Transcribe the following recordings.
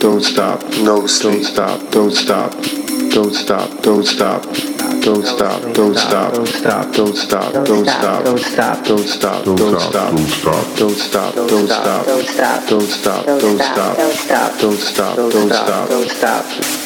Don't stop. Don't stop. No Don't stop. Don't stop. Don't stop. Don't stop. Don't stop. Don't stop. Don't stop. Don't stop. Don't stop. Don't stop. Don't stop. Don't stop. Don't stop. Don't stop. Don't stop. Don't stop. Don't stop. Don't stop. stop. Don't stop. Don't stop. Don't Don't stop. stop. Don't stop.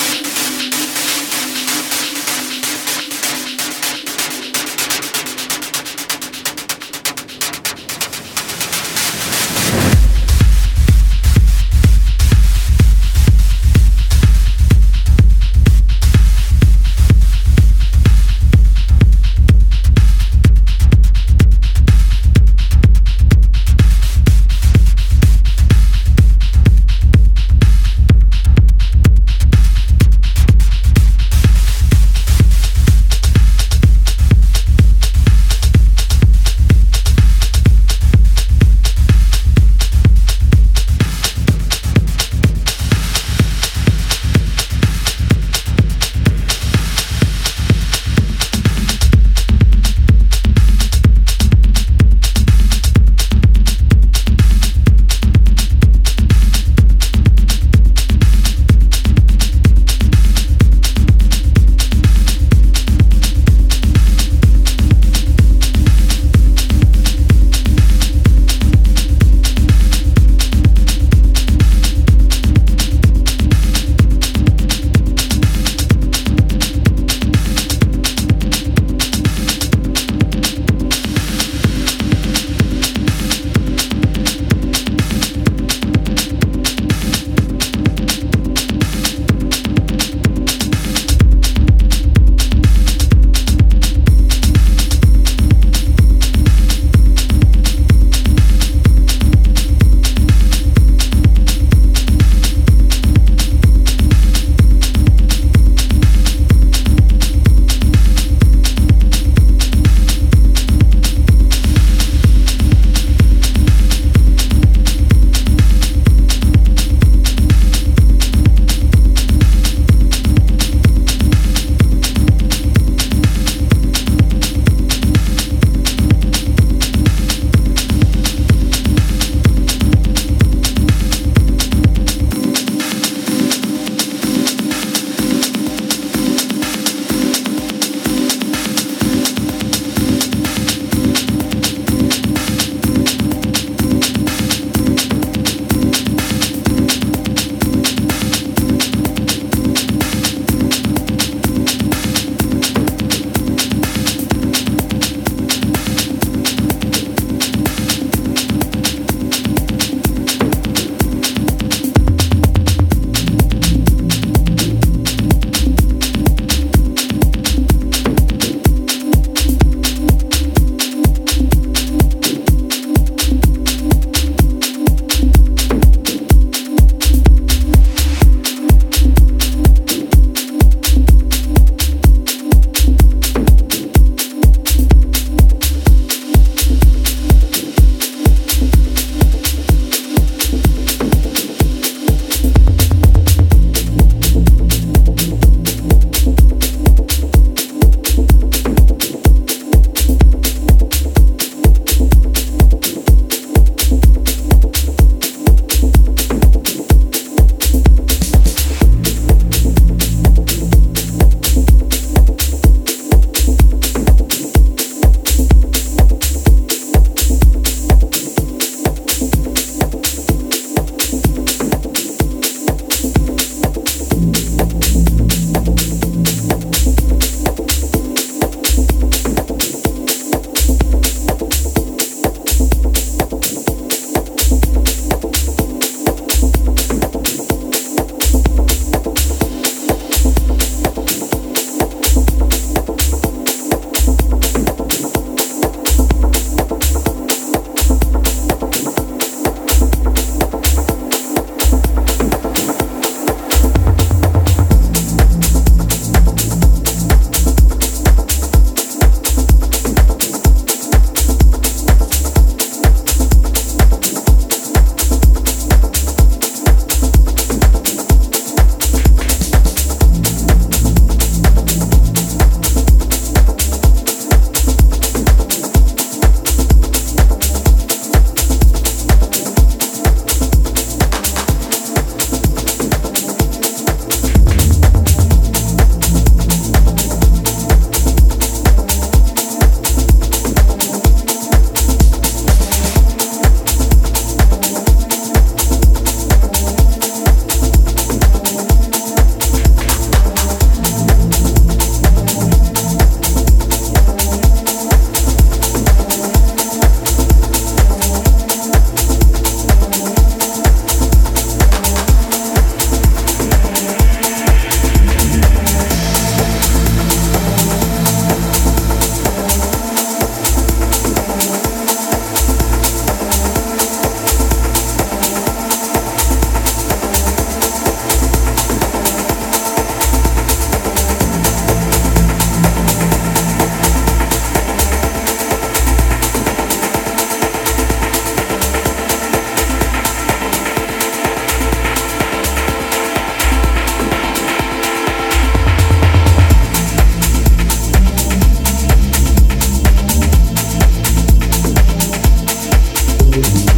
you.